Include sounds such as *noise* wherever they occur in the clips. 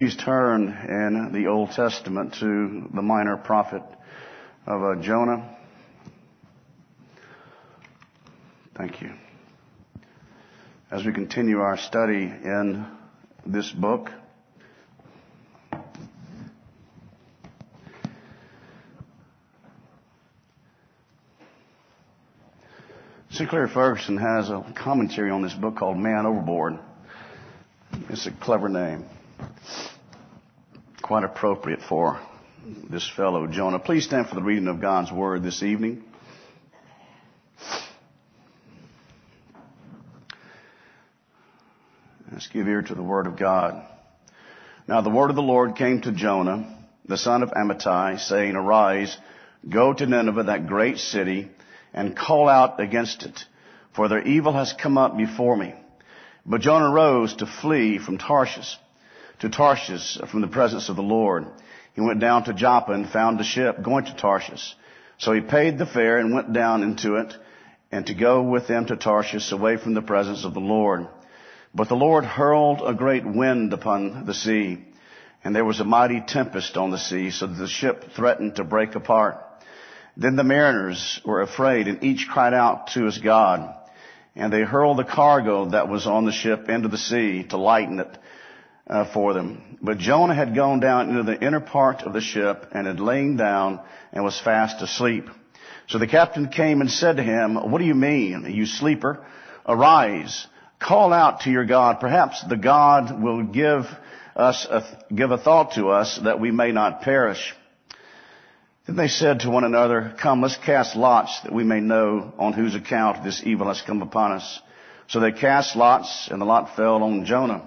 Please turn in the Old Testament to the minor prophet of uh, Jonah. Thank you. As we continue our study in this book, Sinclair Ferguson has a commentary on this book called Man Overboard. It's a clever name quite appropriate for this fellow Jonah. Please stand for the reading of God's Word this evening. Let's give ear to the Word of God. Now the Word of the Lord came to Jonah, the son of Amittai, saying, Arise, go to Nineveh, that great city, and call out against it, for their evil has come up before me. But Jonah rose to flee from Tarshish to Tarshish from the presence of the Lord. He went down to Joppa and found a ship going to Tarshish. So he paid the fare and went down into it and to go with them to Tarshish away from the presence of the Lord. But the Lord hurled a great wind upon the sea and there was a mighty tempest on the sea so that the ship threatened to break apart. Then the mariners were afraid and each cried out to his God and they hurled the cargo that was on the ship into the sea to lighten it uh, for them. But Jonah had gone down into the inner part of the ship and had lain down and was fast asleep. So the captain came and said to him, What do you mean, you sleeper? Arise, call out to your God. Perhaps the God will give us a, give a thought to us that we may not perish. Then they said to one another, Come, let's cast lots that we may know on whose account this evil has come upon us. So they cast lots, and the lot fell on Jonah.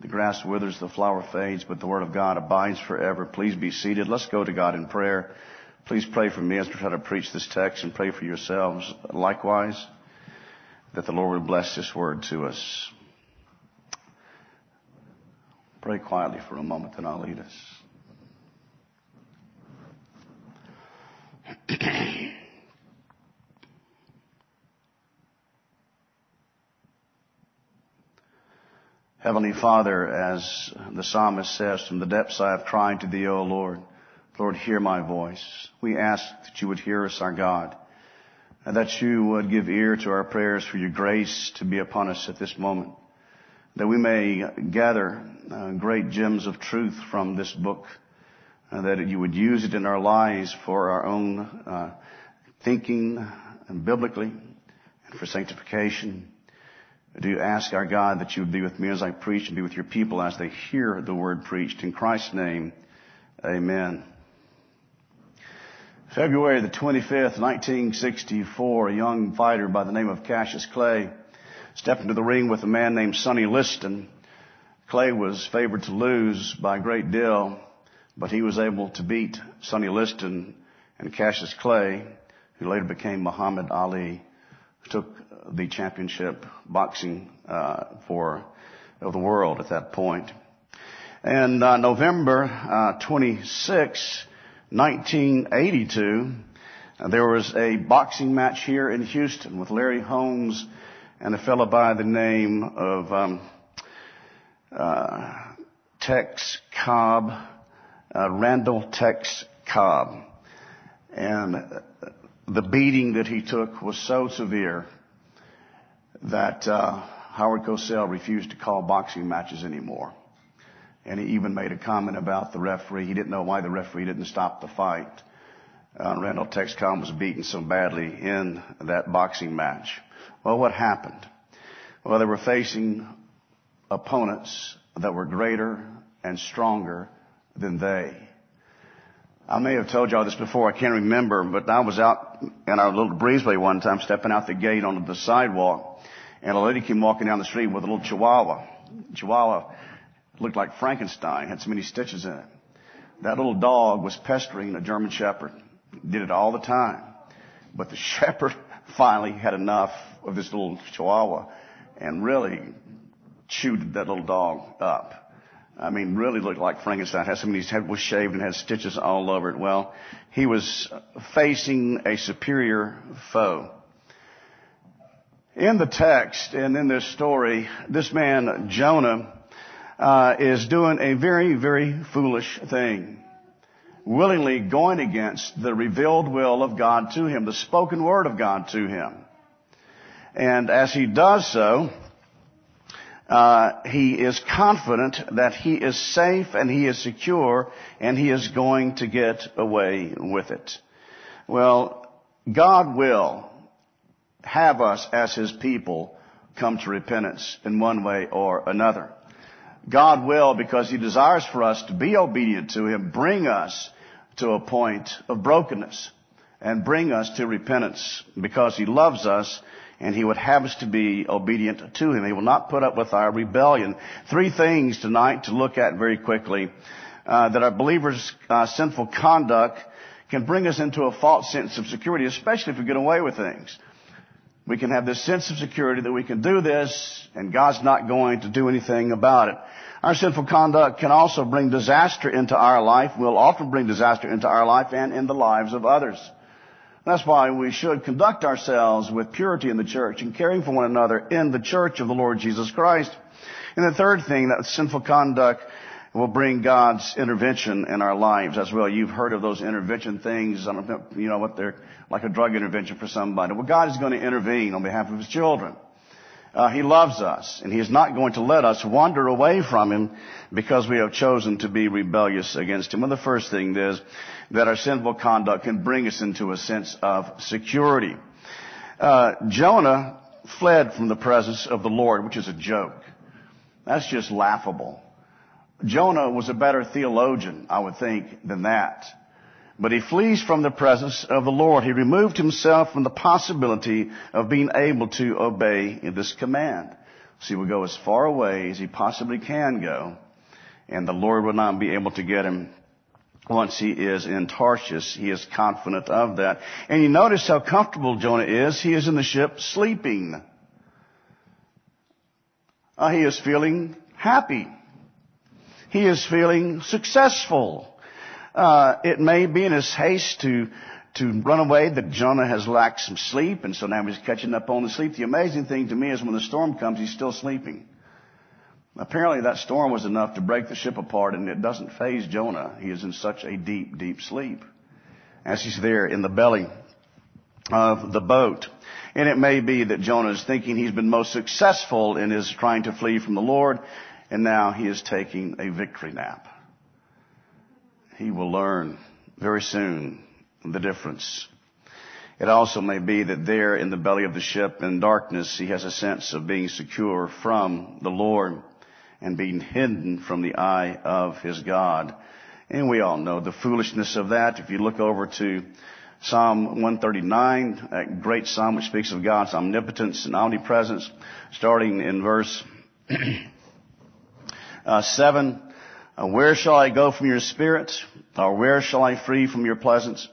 The grass withers, the flower fades, but the word of God abides forever. Please be seated. Let's go to God in prayer. Please pray for me as we try to preach this text and pray for yourselves likewise that the Lord would bless this word to us. Pray quietly for a moment, and I'll lead us. *clears throat* Heavenly Father, as the psalmist says, from the depths I have cried to thee, O Lord. Lord, hear my voice. We ask that you would hear us, our God, and that you would give ear to our prayers for your grace to be upon us at this moment, that we may gather uh, great gems of truth from this book, and that you would use it in our lives for our own uh, thinking and biblically and for sanctification do ask our God that you would be with me as I preach and be with your people as they hear the word preached. In Christ's name, amen. February the 25th, 1964, a young fighter by the name of Cassius Clay stepped into the ring with a man named Sonny Liston. Clay was favored to lose by a great deal, but he was able to beat Sonny Liston and Cassius Clay, who later became Muhammad Ali, took the championship boxing uh, for of the world at that point. And uh, November uh, 26, 1982, uh, there was a boxing match here in Houston with Larry Holmes and a fellow by the name of um, uh, Tex Cobb, uh, Randall Tex Cobb. And the beating that he took was so severe that uh, Howard Cosell refused to call boxing matches anymore. And he even made a comment about the referee. He didn't know why the referee didn't stop the fight. Uh, Randall Tex Cobb was beaten so badly in that boxing match. Well, what happened? Well, they were facing opponents that were greater and stronger than they. I may have told y'all this before, I can't remember, but I was out in our little breezeway one time, stepping out the gate onto the sidewalk, and a lady came walking down the street with a little chihuahua. Chihuahua looked like Frankenstein, had so many stitches in it. That little dog was pestering a German shepherd. Did it all the time. But the *laughs* shepherd finally had enough of this little chihuahua and really chewed that little dog up. I mean, really looked like Frankenstein. Had some his head was shaved and had stitches all over it. Well, he was facing a superior foe. In the text and in this story, this man, Jonah, uh, is doing a very, very foolish thing. Willingly going against the revealed will of God to him, the spoken word of God to him. And as he does so, uh, he is confident that he is safe and he is secure and he is going to get away with it. Well, God will have us as his people come to repentance in one way or another. God will, because He desires for us to be obedient to Him, bring us to a point of brokenness and bring us to repentance because He loves us and He would have us to be obedient to Him. He will not put up with our rebellion. Three things tonight to look at very quickly uh, that our believers' uh, sinful conduct can bring us into a false sense of security, especially if we get away with things. We can have this sense of security that we can do this and God's not going to do anything about it. Our sinful conduct can also bring disaster into our life, will often bring disaster into our life and in the lives of others. That's why we should conduct ourselves with purity in the church and caring for one another in the church of the Lord Jesus Christ. And the third thing that sinful conduct will bring God's intervention in our lives as well. You've heard of those intervention things. I don't know, you know what they're like a drug intervention for somebody. Well, God is going to intervene on behalf of His children. Uh, he loves us, and He is not going to let us wander away from Him because we have chosen to be rebellious against Him. Well, the first thing is that our sinful conduct can bring us into a sense of security. Uh, Jonah fled from the presence of the Lord, which is a joke. That's just laughable. Jonah was a better theologian, I would think, than that. But he flees from the presence of the Lord. He removed himself from the possibility of being able to obey this command. So he will go as far away as he possibly can go, and the Lord will not be able to get him once he is in Tarshish. He is confident of that. And you notice how comfortable Jonah is. He is in the ship sleeping. Uh, he is feeling happy. He is feeling successful. Uh, it may be in his haste to to run away that Jonah has lacked some sleep, and so now he's catching up on the sleep. The amazing thing to me is when the storm comes, he's still sleeping. Apparently that storm was enough to break the ship apart, and it doesn't faze Jonah. He is in such a deep, deep sleep as he's there in the belly of the boat. And it may be that Jonah is thinking he's been most successful in his trying to flee from the Lord, and now he is taking a victory nap he will learn very soon the difference. It also may be that there in the belly of the ship in darkness, he has a sense of being secure from the Lord and being hidden from the eye of his God. And we all know the foolishness of that. If you look over to Psalm 139, that great psalm which speaks of God's omnipotence and omnipresence, starting in verse *clears throat* uh, 7, uh, where shall I go from your spirit? Or where shall I flee from your presence?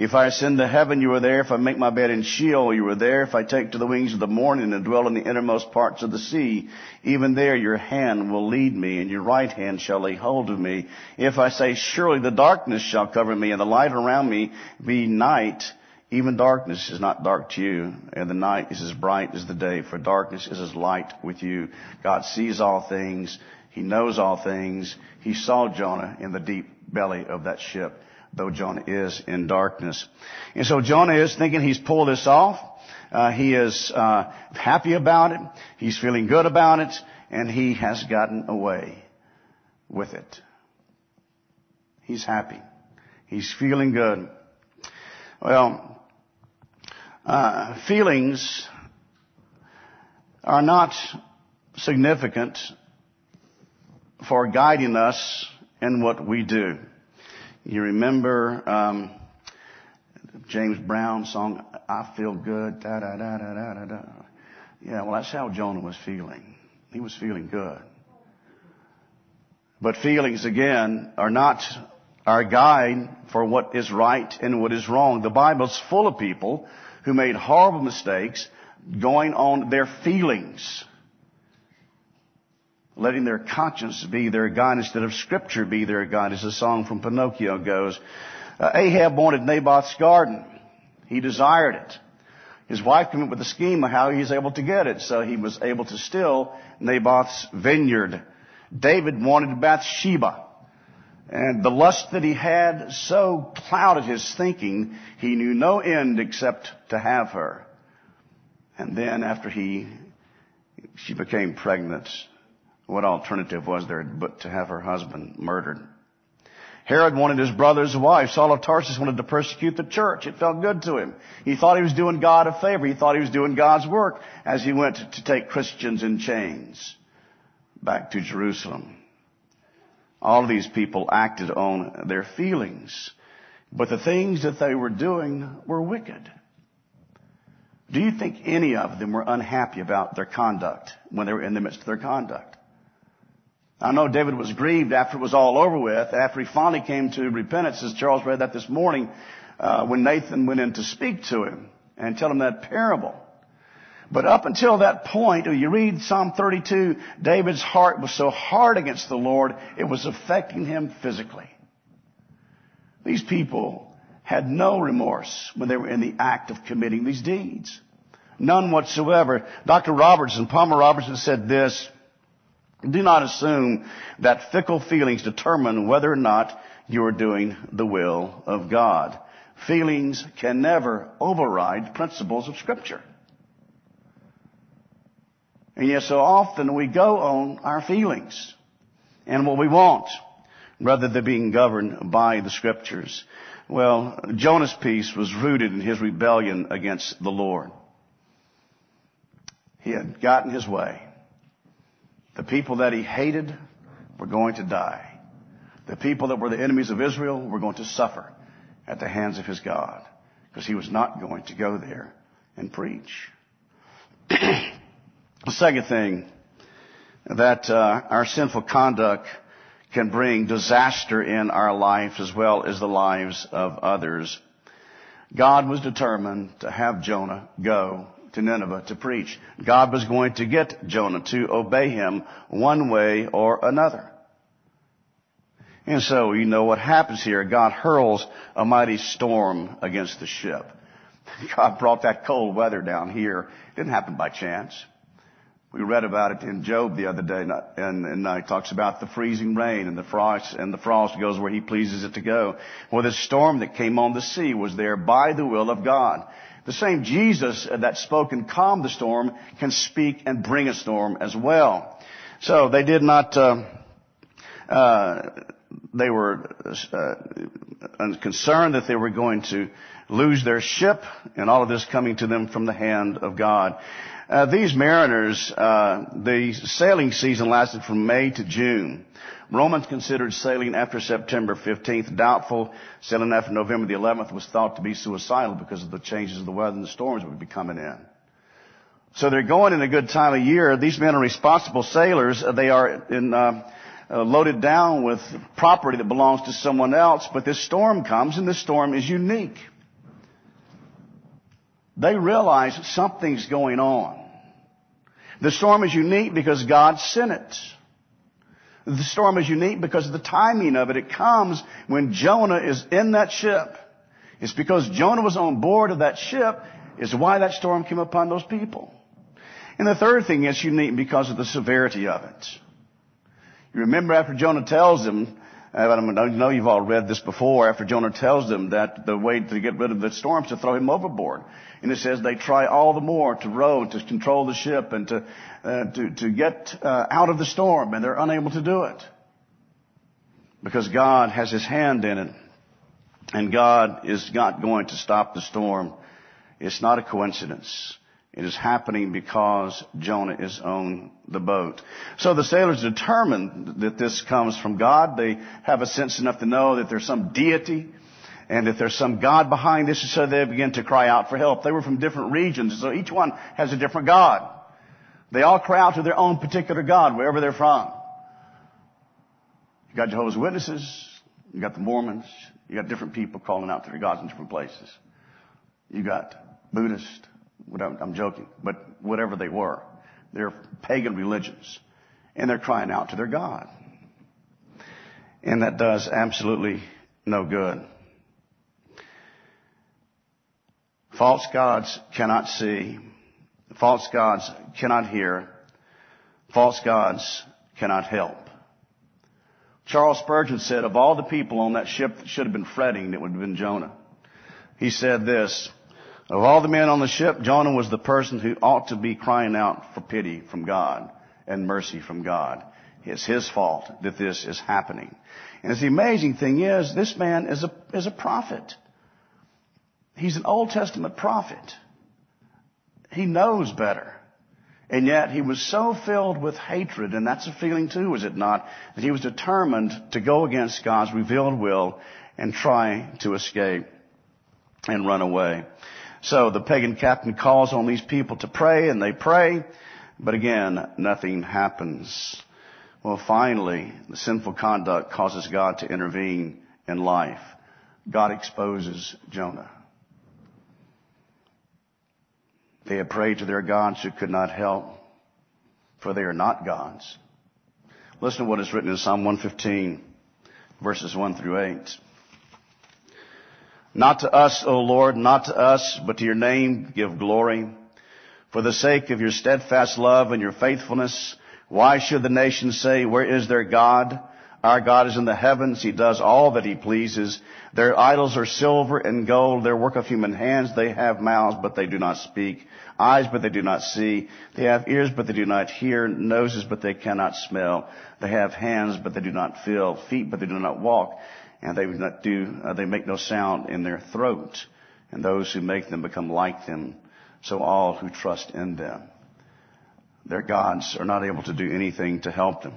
If I ascend to heaven, you are there. If I make my bed in Sheol, you are there. If I take to the wings of the morning and dwell in the innermost parts of the sea, even there your hand will lead me, and your right hand shall lay hold of me. If I say, surely the darkness shall cover me, and the light around me be night, even darkness is not dark to you, and the night is as bright as the day, for darkness is as light with you. God sees all things. He knows all things. He saw Jonah in the deep belly of that ship, though Jonah is in darkness. And so Jonah is thinking he's pulled this off. Uh, he is uh, happy about it. He's feeling good about it, and he has gotten away with it. He's happy. He's feeling good. Well, uh, feelings are not significant for guiding us in what we do. You remember um, James Brown song, "I Feel Good." Da da da da da da. Yeah, well, that's how Jonah was feeling. He was feeling good. But feelings, again, are not our guide for what is right and what is wrong. The Bible's full of people who made horrible mistakes going on their feelings. Letting their conscience be their guide instead of scripture be their guide as the song from Pinocchio goes. Uh, Ahab wanted Naboth's garden. He desired it. His wife came up with a scheme of how he was able to get it, so he was able to steal Naboth's vineyard. David wanted Bathsheba. And the lust that he had so clouded his thinking, he knew no end except to have her. And then after he, she became pregnant, what alternative was there but to have her husband murdered? Herod wanted his brother's wife. Saul of Tarsus wanted to persecute the church. It felt good to him. He thought he was doing God a favor. He thought he was doing God's work as he went to take Christians in chains back to Jerusalem. All these people acted on their feelings, but the things that they were doing were wicked. Do you think any of them were unhappy about their conduct when they were in the midst of their conduct? I know David was grieved after it was all over with, after he finally came to repentance, as Charles read that this morning, uh, when Nathan went in to speak to him and tell him that parable. But up until that point, you read Psalm 32, David's heart was so hard against the Lord, it was affecting him physically. These people had no remorse when they were in the act of committing these deeds. None whatsoever. Dr. Robertson, Palmer Robertson said this, do not assume that fickle feelings determine whether or not you are doing the will of God. Feelings can never override principles of scripture. And yet so often we go on our feelings and what we want rather than being governed by the scriptures. Well, Jonah's peace was rooted in his rebellion against the Lord. He had gotten his way. The people that he hated were going to die. The people that were the enemies of Israel were going to suffer at the hands of his God because he was not going to go there and preach. *clears throat* The second thing that uh, our sinful conduct can bring disaster in our life as well as the lives of others. God was determined to have Jonah go to Nineveh to preach. God was going to get Jonah to obey him one way or another. And so you know what happens here. God hurls a mighty storm against the ship. *laughs* God brought that cold weather down here. It didn't happen by chance. We read about it in Job the other day, and, and uh, he talks about the freezing rain and the frost, and the frost goes where he pleases it to go. Well, the storm that came on the sea was there by the will of God. The same Jesus that spoke and calmed the storm can speak and bring a storm as well. So they did not, uh, uh, they were uh, concerned that they were going to lose their ship, and all of this coming to them from the hand of God. Uh, these mariners, uh, the sailing season lasted from May to June. Romans considered sailing after September 15th doubtful. Sailing after November the 11th was thought to be suicidal because of the changes of the weather and the storms would be coming in. So they're going in a good time of year. These men are responsible sailors. They are in, uh, uh, loaded down with property that belongs to someone else, but this storm comes and this storm is unique. They realize something's going on. The storm is unique because God sent it. The storm is unique because of the timing of it. It comes when Jonah is in that ship. It's because Jonah was on board of that ship is why that storm came upon those people. And the third thing is unique because of the severity of it. You remember after Jonah tells them, I know you've all read this before, after Jonah tells them that the way to get rid of the storm is to throw him overboard. And it says they try all the more to row, to control the ship, and to, uh, to, to get uh, out of the storm, and they're unable to do it. Because God has His hand in it. And God is not going to stop the storm. It's not a coincidence. It is happening because Jonah is on the boat. So the sailors determined that this comes from God. They have a sense enough to know that there's some deity and that there's some God behind this, and so they begin to cry out for help. They were from different regions, so each one has a different God. They all cry out to their own particular God, wherever they're from. You got Jehovah's Witnesses, you got the Mormons, you got different people calling out to their gods in different places. You got Buddhists, I'm joking, but whatever they were. They're pagan religions. And they're crying out to their God. And that does absolutely no good. False gods cannot see. False gods cannot hear. False gods cannot help. Charles Spurgeon said, of all the people on that ship that should have been fretting, it would have been Jonah. He said this, of all the men on the ship, Jonah was the person who ought to be crying out for pity from God and mercy from God. It's his fault that this is happening. And the amazing thing is, this man is a, is a prophet. He's an Old Testament prophet. He knows better. And yet he was so filled with hatred, and that's a feeling too, is it not? That he was determined to go against God's revealed will and try to escape and run away. So the pagan captain calls on these people to pray, and they pray, but again, nothing happens. Well, finally, the sinful conduct causes God to intervene in life. God exposes Jonah. They had prayed to their gods who could not help, for they are not gods. Listen to what is written in Psalm 115, verses 1 through 8. Not to us, O Lord, not to us, but to your name give glory. For the sake of your steadfast love and your faithfulness, why should the nations say, where is their God? Our God is in the heavens. He does all that he pleases. Their idols are silver and gold, their work of human hands. They have mouths, but they do not speak. Eyes, but they do not see. They have ears, but they do not hear. Noses, but they cannot smell. They have hands, but they do not feel. Feet, but they do not walk. And they not do, uh, they make no sound in their throat. And those who make them become like them. So all who trust in them. Their gods are not able to do anything to help them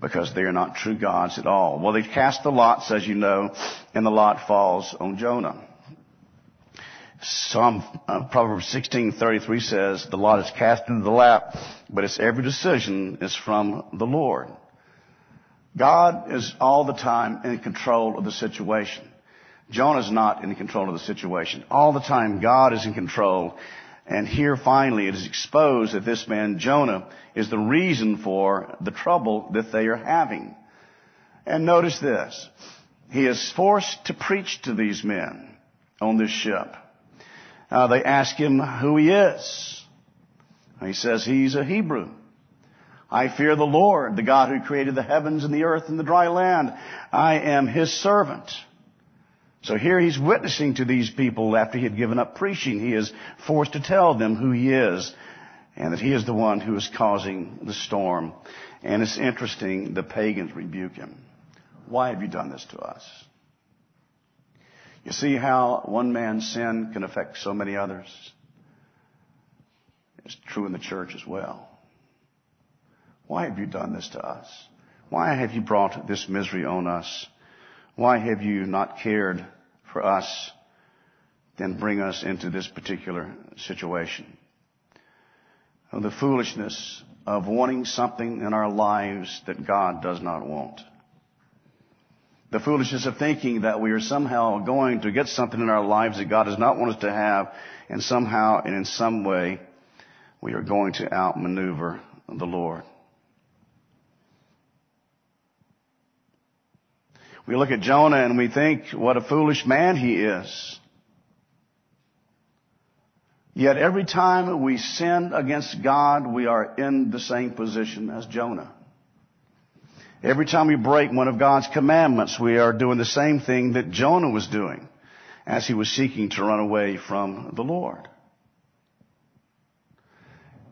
because they are not true gods at all. Well, they cast the lots, as you know, and the lot falls on Jonah. Psalm uh, Proverbs 16:33 says, "The lot is cast into the lap, but its every decision is from the Lord." God is all the time in control of the situation. Jonah is not in control of the situation. All the time, God is in control, and here finally it is exposed that this man, Jonah, is the reason for the trouble that they are having. And notice this. He is forced to preach to these men on this ship. Uh, they ask him who he is. He says he's a Hebrew. I fear the Lord, the God who created the heavens and the earth and the dry land. I am his servant. So here he's witnessing to these people after he had given up preaching. He is forced to tell them who he is and that he is the one who is causing the storm. And it's interesting, the pagans rebuke him. Why have you done this to us? You see how one man's sin can affect so many others? It's true in the church as well. Why have you done this to us? Why have you brought this misery on us? Why have you not cared for us than bring us into this particular situation. Of the foolishness of wanting something in our lives that God does not want. The foolishness of thinking that we are somehow going to get something in our lives that God does not want us to have, and somehow and in some way we are going to outmaneuver the Lord. We look at Jonah and we think, what a foolish man he is. Yet every time we sin against God, we are in the same position as Jonah. Every time we break one of God's commandments, we are doing the same thing that Jonah was doing as he was seeking to run away from the Lord.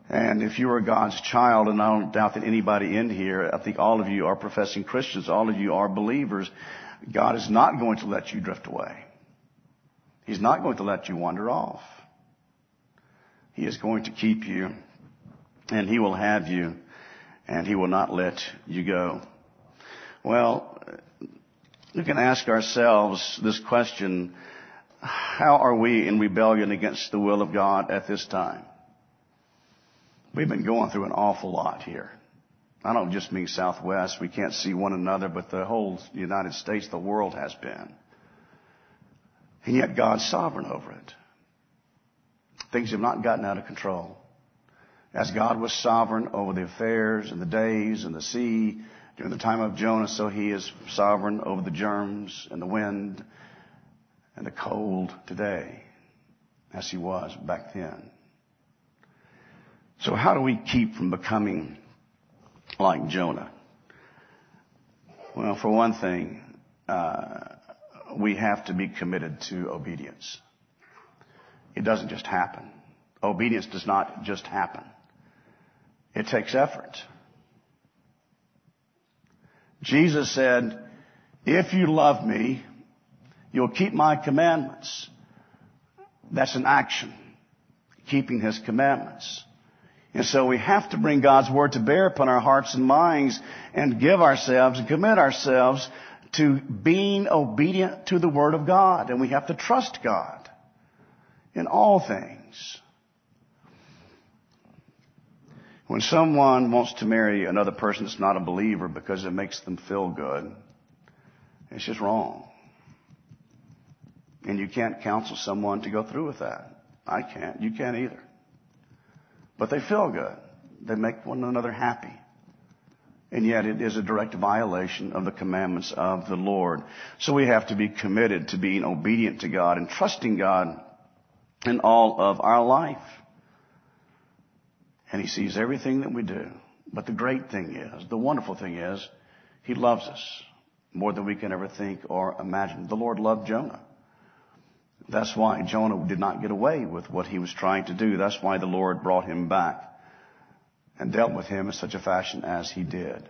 And if you are God's child, and I don't doubt that anybody in here, I think all of you are professing Christians, all of you are believers, God is not going to let you drift away. He's not going to let you wander off. He is going to keep you, and He will have you, and He will not let you go. Well, we can ask ourselves this question, how are we in rebellion against the will of God at this time? We've been going through an awful lot here. I don't just mean Southwest. We can't see one another, but the whole United States, the world has been. And yet God's sovereign over it. Things have not gotten out of control. As God was sovereign over the affairs and the days and the sea during the time of Jonah, so he is sovereign over the germs and the wind and the cold today, as he was back then. So how do we keep from becoming like Jonah? Well, for one thing, uh, we have to be committed to obedience. It doesn't just happen. Obedience does not just happen. It takes effort. Jesus said, if you love me, you'll keep my commandments. That's an action. Keeping his commandments. And so we have to bring God's Word to bear upon our hearts and minds and give ourselves and commit ourselves to being obedient to the Word of God. And we have to trust God in all things. When someone wants to marry another person that's not a believer because it makes them feel good, it's just wrong. And you can't counsel someone to go through with that. I can't. You can't either. But they feel good. They make one another happy. And yet it is a direct violation of the commandments of the Lord. So we have to be committed to being obedient to God and trusting God in all of our life. And He sees everything that we do. But the great thing is, the wonderful thing is, He loves us more than we can ever think or imagine. The Lord loved Jonah. That's why Jonah did not get away with what he was trying to do. That's why the Lord brought him back and dealt with him in such a fashion as he did.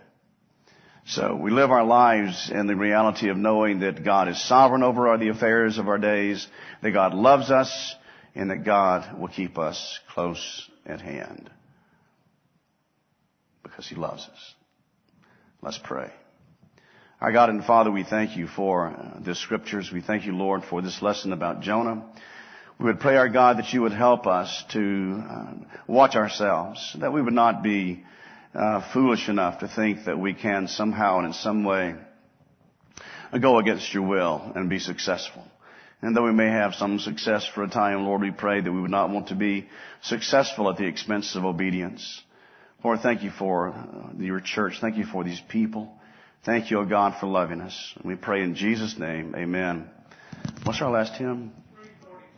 So we live our lives in the reality of knowing that God is sovereign over the affairs of our days, that God loves us, and that God will keep us close at hand because he loves us. Let's pray. Our God and Father, we thank you for uh, the scriptures. We thank you, Lord, for this lesson about Jonah. We would pray, our God, that you would help us to uh, watch ourselves, that we would not be uh, foolish enough to think that we can somehow and in some way go against your will and be successful. And though we may have some success for a time, Lord, we pray that we would not want to be successful at the expense of obedience. Lord, thank you for uh, your church. Thank you for these people. Thank you, O God, for loving us. We pray in Jesus' name. Amen. What's our last hymn?